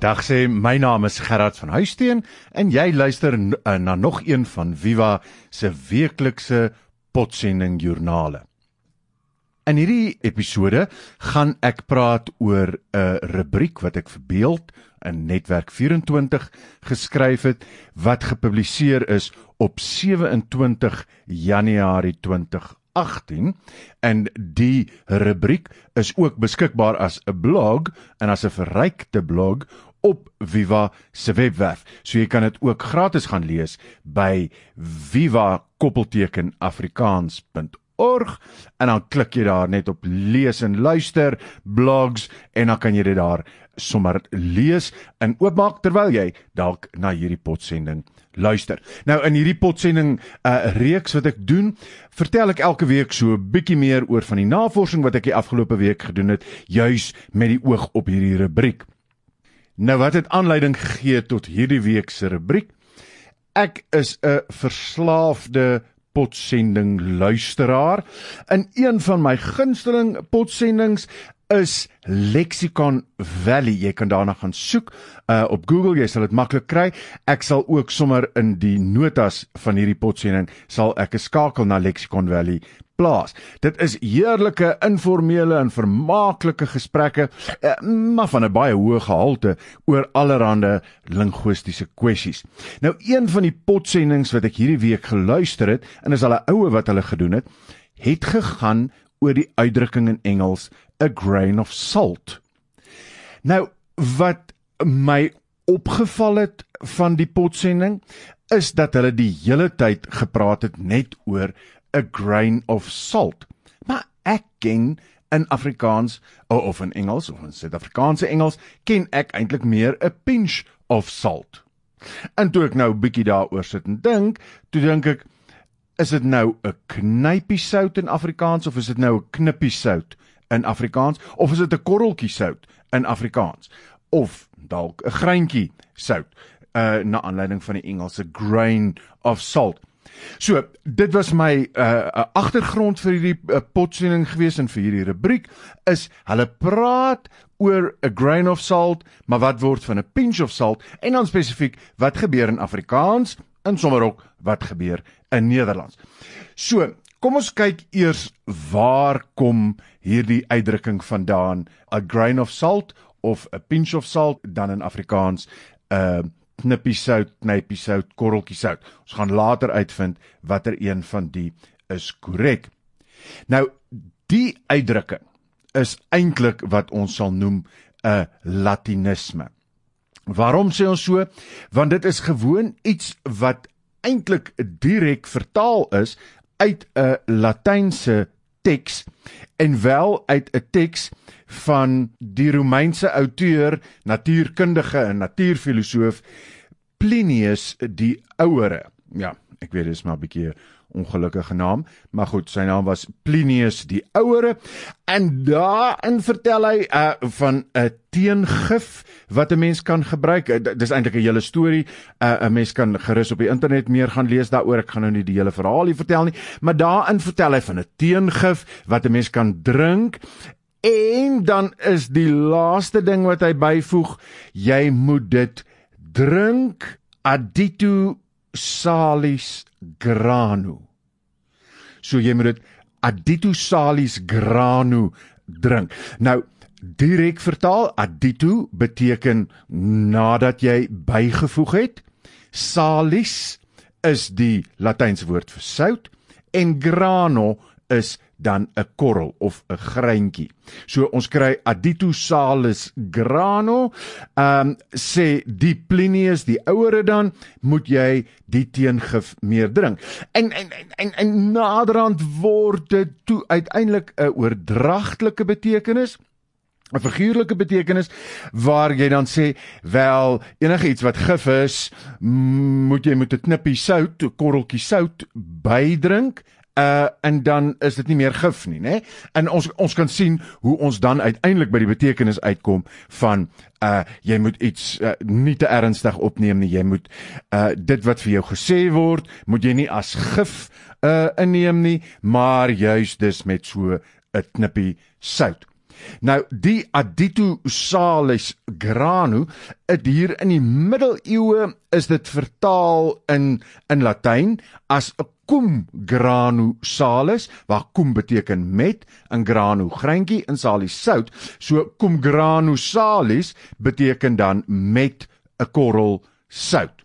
Dag sê my naam is Gerard van Huisteen en jy luister uh, na nog een van Viva se weeklikse potsending joernale. In hierdie episode gaan ek praat oor 'n rubriek wat ek verbeeld in Netwerk 24 geskryf het wat gepubliseer is op 27 Januarie 2018 en die rubriek is ook beskikbaar as 'n blog en as 'n verrykte blog op Viva se webwerf. So jy kan dit ook gratis gaan lees by viva-afrikaans.org en dan klik jy daar net op lees en luister blogs en dan kan jy dit daar sommer lees en oopmaak terwyl jy dalk na hierdie potsending luister. Nou in hierdie potsending 'n uh, reeks wat ek doen, vertel ek elke week so 'n bietjie meer oor van die navorsing wat ek die afgelope week gedoen het, juis met die oog op hierdie rubriek. Nou wat het aanleiding gegee tot hierdie week se rubriek? Ek is 'n verslaafde potsending luisteraar. In een van my gunsteling potsendings is Lexicon Valley. Jy kan daarna gaan soek uh, op Google, jy sal dit maklik kry. Ek sal ook sommer in die notas van hierdie potsending sal ek 'n skakel na Lexicon Valley plaas. Dit is heerlike informele en vermaaklike gesprekke, eh, maar van 'n baie hoë gehalte oor allerlei linguistiese kwessies. Nou een van die potsendings wat ek hierdie week geluister het, en is al 'n oue wat hulle gedoen het, het gegaan oor die uitdrukking in Engels a grain of salt. Nou wat my opgeval het van die potsending is dat hulle die hele tyd gepraat het net oor a grain of salt. Maar ek ken in Afrikaans of in Engels of in Suid-Afrikaanse Engels ken ek eintlik meer 'n pinch of salt. En toe ek nou 'n bietjie daaroor sit en dink, toe dink ek is dit nou 'n knypie sout in Afrikaans of is dit nou 'n knippie sout in Afrikaans of is dit 'n korreltjie sout in Afrikaans of dalk 'n greintjie sout uh na aanleiding van die Engelse grain of salt. So, dit was my uh, agtergrond vir hierdie uh, potsending gewees en vir hierdie rubriek is hulle praat oor 'n grain of salt, maar wat word van 'n pinch of salt en dan spesifiek wat gebeur in Afrikaans en sommer ook wat gebeur in Nederlands. So, kom ons kyk eers waar kom hierdie uitdrukking vandaan? 'n grain of salt of 'n pinch of salt dan in Afrikaans 'n uh, knippie sout, knypie sout, korreltjie sout. Ons gaan later uitvind watter een van die is korrek. Nou die uitdrukking is eintlik wat ons sal noem 'n latinisme. Waarom sê ons so? Want dit is gewoon iets wat eintlik direk vertaal is uit 'n latynse teks en wel uit 'n teks van die Romeinse outeur, natuurkundige en natuurfilosoof Plinius die Ouere. Ja, ek weet dit is maar 'n bietjie ongelukkige naam, maar goed, sy naam was Plinius die Ouere en daarin vertel hy uh, van 'n teengif wat 'n mens kan gebruik. Uh, dis eintlik 'n hele storie. Uh, 'n Mens kan gerus op die internet meer gaan lees daaroor. Ek gaan nou nie die hele verhaal hier vertel nie, maar daarin vertel hy van 'n teengif wat 'n mens kan drink En dan is die laaste ding wat hy byvoeg, jy moet dit drink additu salis granu. So jy moet dit additu salis granu drink. Nou direk vertaal additu beteken nadat jy bygevoeg het. Salis is die latynse woord vir sout en grano is dan 'n korrel of 'n greintjie. So ons kry Additu salis grano. Ehm um, sê die Plinius die ouere dan moet jy die teengif meer drink. En en en, en naderhand word dit toe uiteindelik 'n oordragtelike betekenis 'n figuurlike betekenis waar jy dan sê wel enige iets wat gif is moet jy met 'n knippie sout, 'n korreltjie sout bydrink uh en dan is dit nie meer gif nie, né? En ons ons kan sien hoe ons dan uiteindelik by die betekenis uitkom van uh jy moet iets uh, nie te ernstig opneem nie. Jy moet uh dit wat vir jou gesê word, moet jy nie as gif uh inneem nie, maar juis dis met so 'n knippie sout. Nou die Adito salis granu, dit hier in die middeleeue is dit vertaal in in Latyn as cum granu salis, waar cum beteken met, en granu greintjie en salis sout. So cum granu salis beteken dan met 'n korrel sout.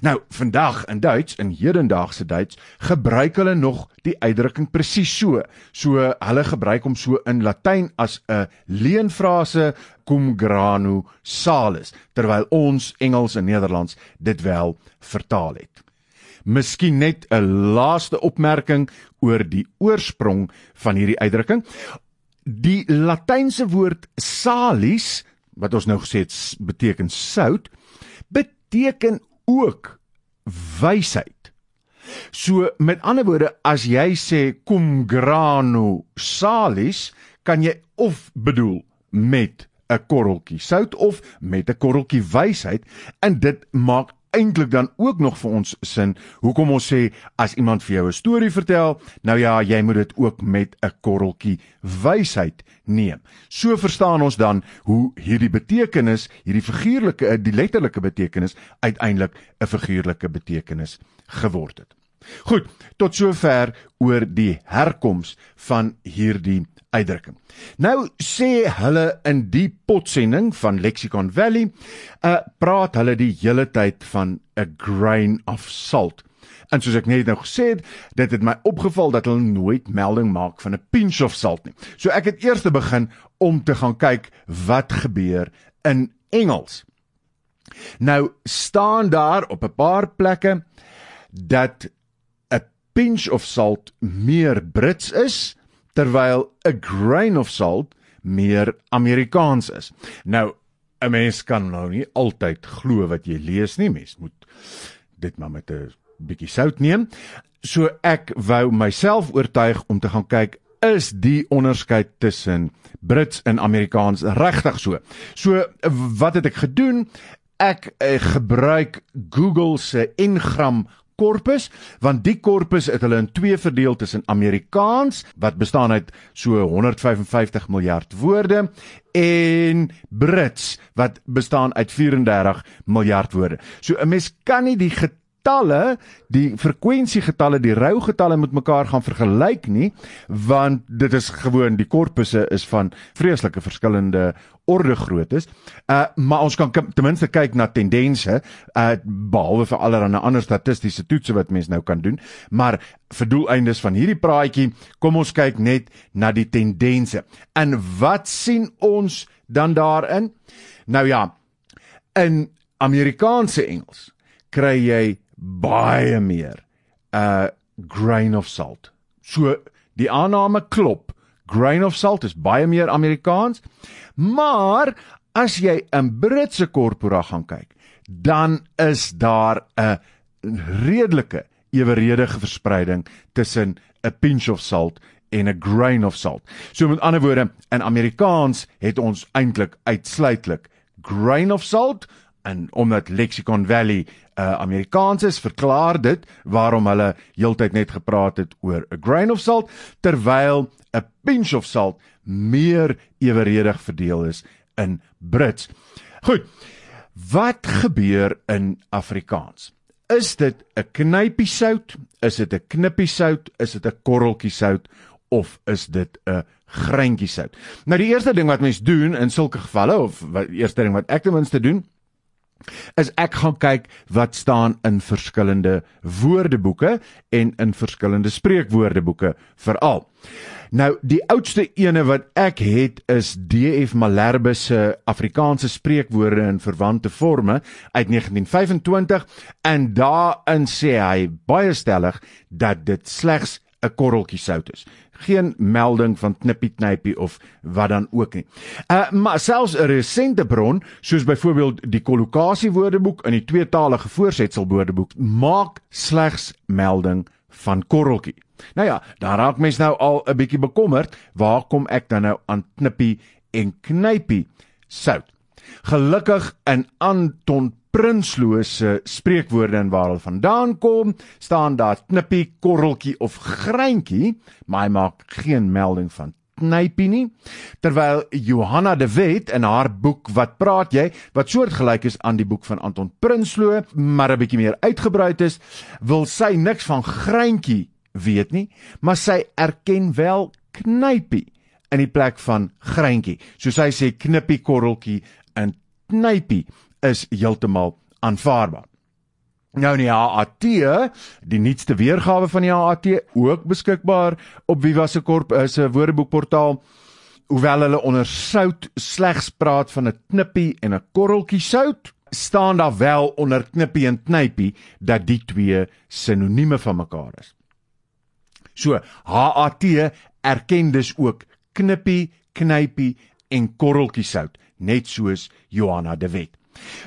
Nou, vandag in Duits, in hedendaagse Duits, gebruik hulle nog die uitdrukking presies so. So hulle gebruik hom so in Latyn as 'n leenfrase cum granu salis, terwyl ons Engels en Nederlands dit wel vertaal het. Miskien net 'n laaste opmerking oor die oorsprong van hierdie uitdrukking. Die Latynse woord salis, wat ons nou gesê het beteken sout, beteken ook wysheid. So met ander woorde, as jy sê cum grano salis, kan jy of bedoel met 'n korreltjie sout of met 'n korreltjie wysheid en dit maak eintlik dan ook nog vir ons sin hoekom ons sê as iemand vir jou 'n storie vertel, nou ja, jy moet dit ook met 'n korreltjie wysheid neem. So verstaan ons dan hoe hierdie betekenis, hierdie figuurlike, die letterlike betekenis uiteindelik 'n figuurlike betekenis geword het. Goed, tot sover oor die herkoms van hierdie uitdrukking. Nou sê hulle in die potsending van Lexicon Valley, uh praat hulle die hele tyd van 'n grain of salt. En soos ek net nou gesê het, dit het my opgeval dat hulle nooit melding maak van 'n pinch of salt nie. So ek het eers te begin om te gaan kyk wat gebeur in Engels. Nou staan daar op 'n paar plekke dat 'n pinch of salt meer Brits is terwyl 'n grain of salt meer Amerikaans is. Nou 'n mens kan nou nie altyd glo wat jy lees nie, mens moet dit maar met 'n bietjie sout neem. So ek wou myself oortuig om te gaan kyk is die onderskeid tussen Brits en Amerikaans regtig so. So wat het ek gedoen? Ek uh, gebruik Google se Ngram korpus want die korpus het hulle in twee verdeel tussen Amerikaans wat bestaan uit so 155 miljard woorde en Brits wat bestaan uit 34 miljard woorde. So 'n mens kan nie die getalle, die frekwensiegetalle, die rou getalle met mekaar gaan vergelyk nie, want dit is gewoon die korpusse is van vreeslike verskillende orde grootes. Uh maar ons kan ten minste kyk na tendense, uh behalwe vir allerlei ander statistiese toetse wat mens nou kan doen, maar vir doeleindes van hierdie praatjie, kom ons kyk net na die tendense. En wat sien ons dan daarin? Nou ja, in Amerikaanse Engels kry jy baie meer 'n uh, grain of salt. So die aanname klop. Grain of salt is baie meer Amerikaans. Maar as jy 'n Britse korpora gaan kyk, dan is daar 'n redelike eweredige verspreiding tussen 'n pinch of salt en 'n grain of salt. So met ander woorde, in Amerikaans het ons eintlik uitsluitlik grain of salt en omdat Lexicon Valley uh, Amerikaans is, verklaar dit waarom hulle heeltyd net gepraat het oor 'n grain of salt terwyl 'n pinch of salt meer eweredig verdeel is in Brits. Goed. Wat gebeur in Afrikaans? Is dit 'n knypie sout? Is dit 'n knippie sout? Is dit 'n korreltjie sout of is dit 'n greintjie sout? Nou die eerste ding wat mens doen in sulke gevalle of wat eerste ding wat ek ten minste doen, is ek gaan kyk wat staan in verskillende woordeboeke en in verskillende spreekwoordeboeke veral. Nou die oudste ene wat ek het is DF Malherbe se Afrikaanse spreekwoorde in verwante forme uit 1925 en daarin sê hy baie stellig dat dit slegs 'n korreltjie sout is. Geen melding van knippie knypie of wat dan ook nie. Uh maar selfs 'n resente bron, soos byvoorbeeld die kollokasie woordeboek in die tweetalige voorsetsel woordeboek, maak slegs melding van korreltjie. Nou ja, dan raak mens nou al 'n bietjie bekommerd, waar kom ek dan nou aan knippie en knypie sout? Gelukkig in Anton Prinsloo se spreekwoorde en waar hulle vandaan kom, staan daar knippie, korreltjie of greintjie, maar hy maak geen melding van knypie nie. Terwyl Johanna de Wet in haar boek Wat praat jy, wat soortgelyk is aan die boek van Anton Prinsloo, maar 'n bietjie meer uitgebrei is, wil sy niks van greintjie weet nie, maar sy erken wel knypie in die plek van greintjie. So sy sê knippie korreltjie in knypie is heeltemal aanvaarbaar. Nou nee, AAT, die nuutste weergawe van die AAT ook beskikbaar op Viva se korp is 'n woordeboekportaal. Hoewel hulle onder sout slegs praat van 'n knippie en 'n korreltjie sout, staan daar wel onder knippie en knypie dat die twee sinonieme van mekaar is. So HAT erken dus ook knippie, knypie en korreltjie sout, net soos Johanna de Wet.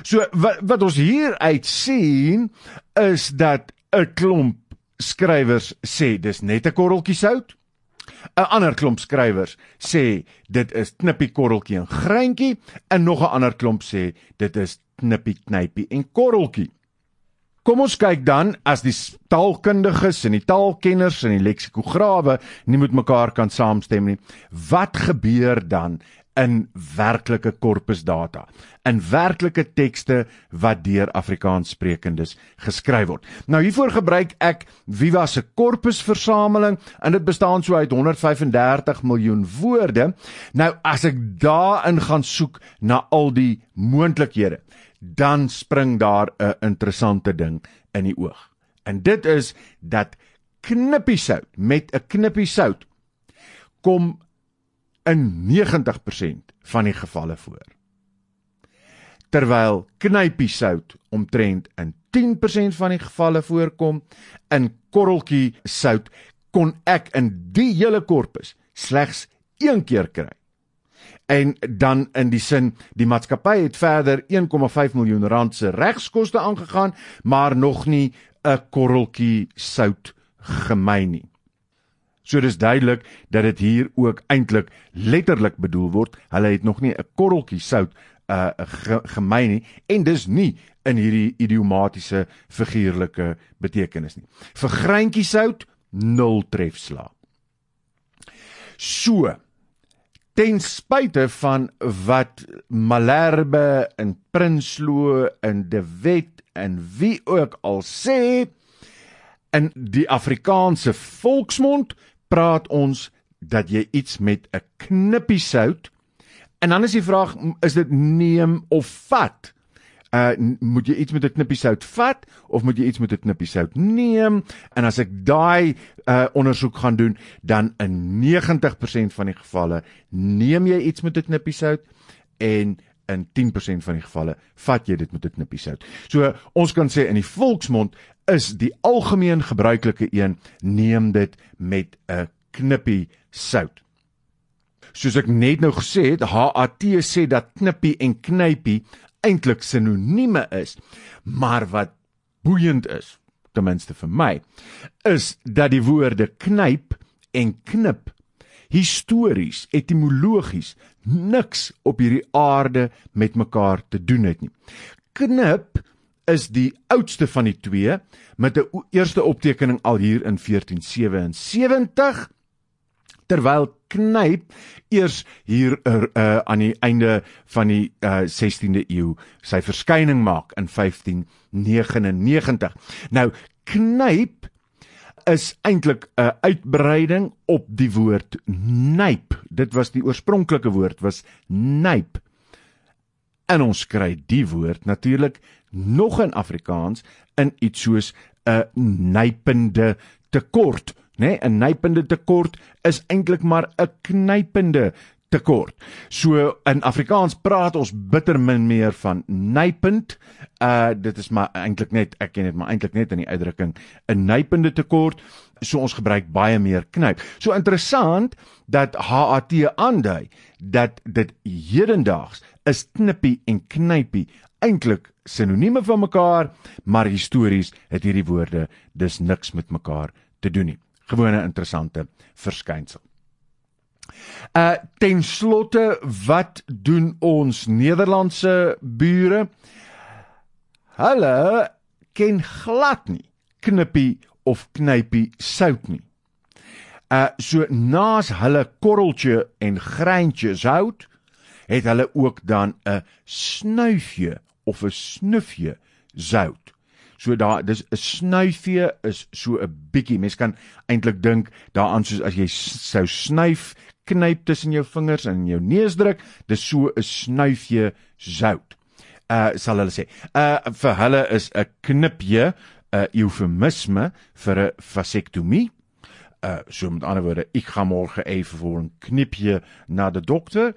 So wat wat ons hier uit sien is dat 'n klomp skrywers sê dis net 'n korreltjie sout. 'n Ander klomp skrywers sê dit is knippie korreltjie en greintjie en nog 'n ander klomp sê dit is knippie knypie en korreltjie. Kom ons kyk dan as die taalkundiges en die taalkenners en die leksikograwe nie met mekaar kan saamstem nie. Wat gebeur dan in werklike korpusdata in werklike tekste wat deur Afrikaanssprekendes geskryf word. Nou hiervoor gebruik ek Viva se korpusversameling en dit bestaan so uit 135 miljoen woorde. Nou as ek daarin gaan soek na al die moontlikhede, dan spring daar 'n interessante ding in die oog. En dit is dat knippie sout met 'n knippie sout kom in 90% van die gevalle voor. Terwyl knypie sout omtrent in 10% van die gevalle voorkom, in korreltjie sout kon ek in die hele korpus slegs een keer kry. En dan in die sin die maatskappy het verder 1,5 miljoen rand se regskoste aangegaan, maar nog nie 'n korreltjie sout gemeen nie. So dis duidelik dat dit hier ook eintlik letterlik bedoel word. Hulle het nog nie 'n korreltjie sout uh ge, gemeen nie en dis nie in hierdie idiomatiese figuurlike betekenis nie. Vir greintjie sout nul trefsla. So ten spyte van wat Malherbe en Prinsloo en De Wet en wie ook al sê in die Afrikaanse volksmond praat ons dat jy iets met 'n knippie sout en dan is die vraag is dit neem of vat? Uh moet jy iets met 'n knippie sout vat of moet jy iets met 'n knippie sout neem? En as ek daai uh ondersoek gaan doen, dan in 90% van die gevalle neem jy iets met 'n knippie sout en in 10% van die gevalle vat jy dit met 'n knippie sout. So ons kan sê in die volksmond is die algemeen gebruikelike een neem dit met 'n knippie sout. Soos ek net nou gesê het, HAT sê dat knippie en knypie eintlik sinonieme is, maar wat boeiend is, ten minste vir my, is dat die woorde knyp en knip histories, etimologies niks op hierdie aarde met mekaar te doen het nie. Knip is die oudste van die twee met 'n eerste optekening al hier in 1477 terwyl knyp eers hier uh, uh, aan die einde van die uh, 16de eeu sy verskyning maak in 1599. Nou knyp is eintlik 'n uitbreiding op die woord nyp. Dit was die oorspronklike woord was nyp. En ons kry die woord natuurlik nog in Afrikaans in iets soos 'n nypende tekort, né? Nee, 'n nypende tekort is eintlik maar 'n knypende tekort. So in Afrikaans praat ons bitter min meer van nypend. Uh dit is maar eintlik net ek ken dit maar eintlik net in die uitdrukking 'n nypende tekort. So ons gebruik baie meer knyp. So interessant dat HAT aandui dat dit hedendaags is knippie en knypie eintlik sinonieme van mekaar, maar histories het hierdie woorde dus niks met mekaar te doen nie. Gewone interessante verskynsel. Uh ten slotte wat doen ons Nederlandse bure? Hulle ken glad nie knippie of knypie sout nie. Uh so naas hulle korreltjie en greintjie sout het hulle ook dan 'n snuifie of 'n snufie sout. So daar dis 'n snuifie is so 'n bietjie. Mens kan eintlik dink daaraan soos as jy sou snuif, knyp tussen jou vingers en jou neus druk, dis so 'n snuifie sout. Uh sal hulle sê. Uh vir hulle is 'n knipjie 'n eufemisme vir 'n vasektomie. Uh so met ander woorde, ek gaan môre effe vir 'n knipjie na die dokter.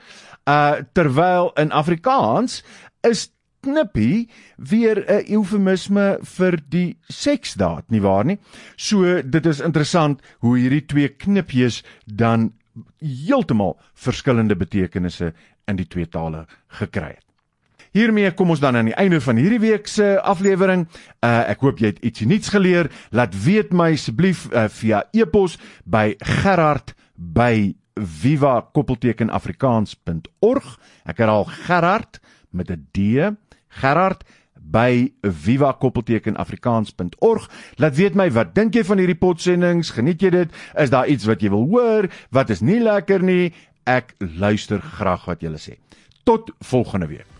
Uh terwyl in Afrikaans is knippie weer 'n eufemisme vir die seksdaad, nie waar nie? So dit is interessant hoe hierdie twee knipjies dan heeltemal verskillende betekenisse in die twee tale gekry het. Hiermee kom ons dan aan die einde van hierdie week se aflewering. Uh ek hoop jy het iets nuuts geleer. Laat weet my asseblief uh, via e-pos by gerard by viva-afrikaans.org. Ek herhaal gerard met 'n d gerard by viva-afrikaans.org. Laat weet my wat dink jy van hierdie potsendings? Geniet jy dit? Is daar iets wat jy wil hoor? Wat is nie lekker nie? Ek luister graag wat julle sê. Tot volgende week.